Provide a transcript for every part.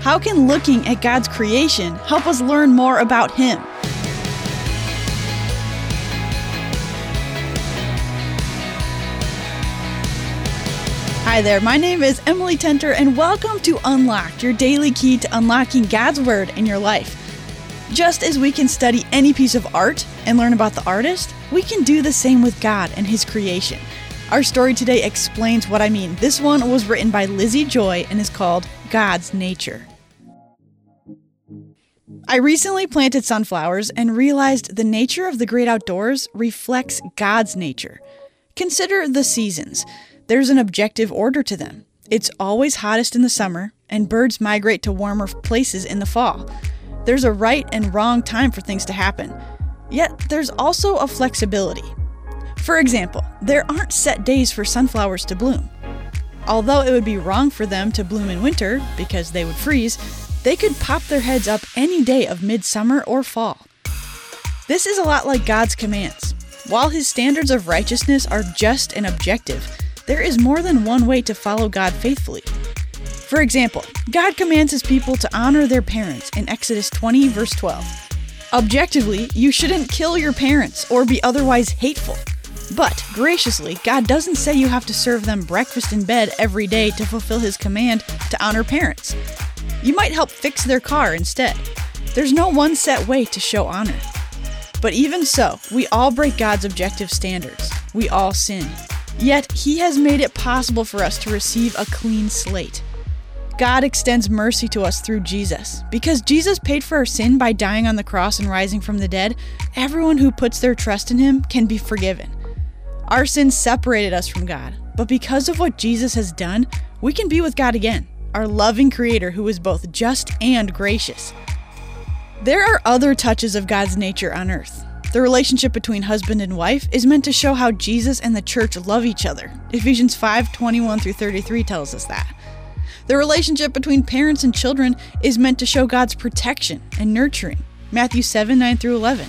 How can looking at God's creation help us learn more about Him? Hi there, my name is Emily Tenter, and welcome to Unlocked, your daily key to unlocking God's Word in your life. Just as we can study any piece of art and learn about the artist, we can do the same with God and His creation. Our story today explains what I mean. This one was written by Lizzie Joy and is called God's Nature. I recently planted sunflowers and realized the nature of the great outdoors reflects God's nature. Consider the seasons. There's an objective order to them. It's always hottest in the summer, and birds migrate to warmer places in the fall. There's a right and wrong time for things to happen. Yet, there's also a flexibility. For example, there aren't set days for sunflowers to bloom. Although it would be wrong for them to bloom in winter because they would freeze, they could pop their heads up any day of midsummer or fall. This is a lot like God's commands. While his standards of righteousness are just and objective, there is more than one way to follow God faithfully. For example, God commands his people to honor their parents in Exodus 20, verse 12. Objectively, you shouldn't kill your parents or be otherwise hateful. But, graciously, God doesn't say you have to serve them breakfast in bed every day to fulfill his command to honor parents. You might help fix their car instead. There's no one set way to show honor. But even so, we all break God's objective standards. We all sin. Yet, He has made it possible for us to receive a clean slate. God extends mercy to us through Jesus. Because Jesus paid for our sin by dying on the cross and rising from the dead, everyone who puts their trust in Him can be forgiven. Our sins separated us from God, but because of what Jesus has done, we can be with God again, our loving Creator who is both just and gracious. There are other touches of God's nature on earth. The relationship between husband and wife is meant to show how Jesus and the church love each other. Ephesians 5 21 through 33 tells us that. The relationship between parents and children is meant to show God's protection and nurturing. Matthew 7 9 through 11.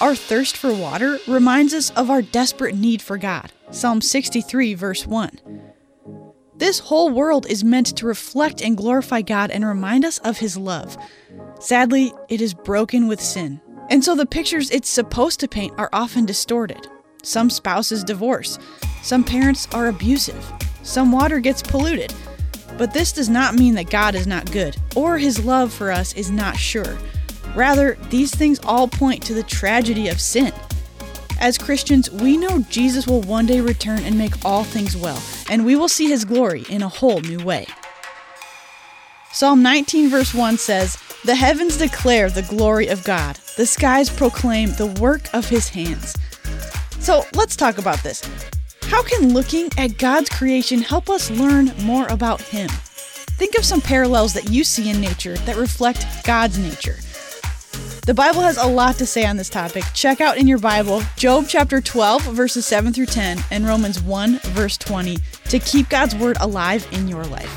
Our thirst for water reminds us of our desperate need for God. Psalm 63, verse 1. This whole world is meant to reflect and glorify God and remind us of His love. Sadly, it is broken with sin, and so the pictures it's supposed to paint are often distorted. Some spouses divorce, some parents are abusive, some water gets polluted. But this does not mean that God is not good or his love for us is not sure. Rather, these things all point to the tragedy of sin. As Christians, we know Jesus will one day return and make all things well, and we will see his glory in a whole new way. Psalm 19, verse 1 says, The heavens declare the glory of God, the skies proclaim the work of his hands. So let's talk about this. How can looking at God's creation help us learn more about Him? Think of some parallels that you see in nature that reflect God's nature. The Bible has a lot to say on this topic. Check out in your Bible Job chapter 12, verses 7 through 10, and Romans 1, verse 20 to keep God's word alive in your life.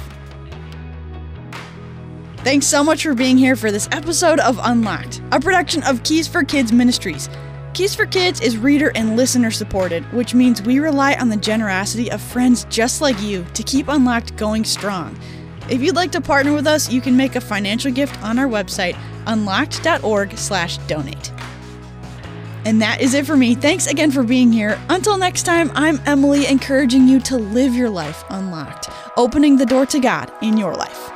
Thanks so much for being here for this episode of Unlocked, a production of Keys for Kids Ministries. Keys for Kids is reader and listener supported, which means we rely on the generosity of friends just like you to keep Unlocked going strong. If you'd like to partner with us, you can make a financial gift on our website, unlocked.org/donate. And that is it for me. Thanks again for being here. Until next time, I'm Emily encouraging you to live your life unlocked, opening the door to God in your life.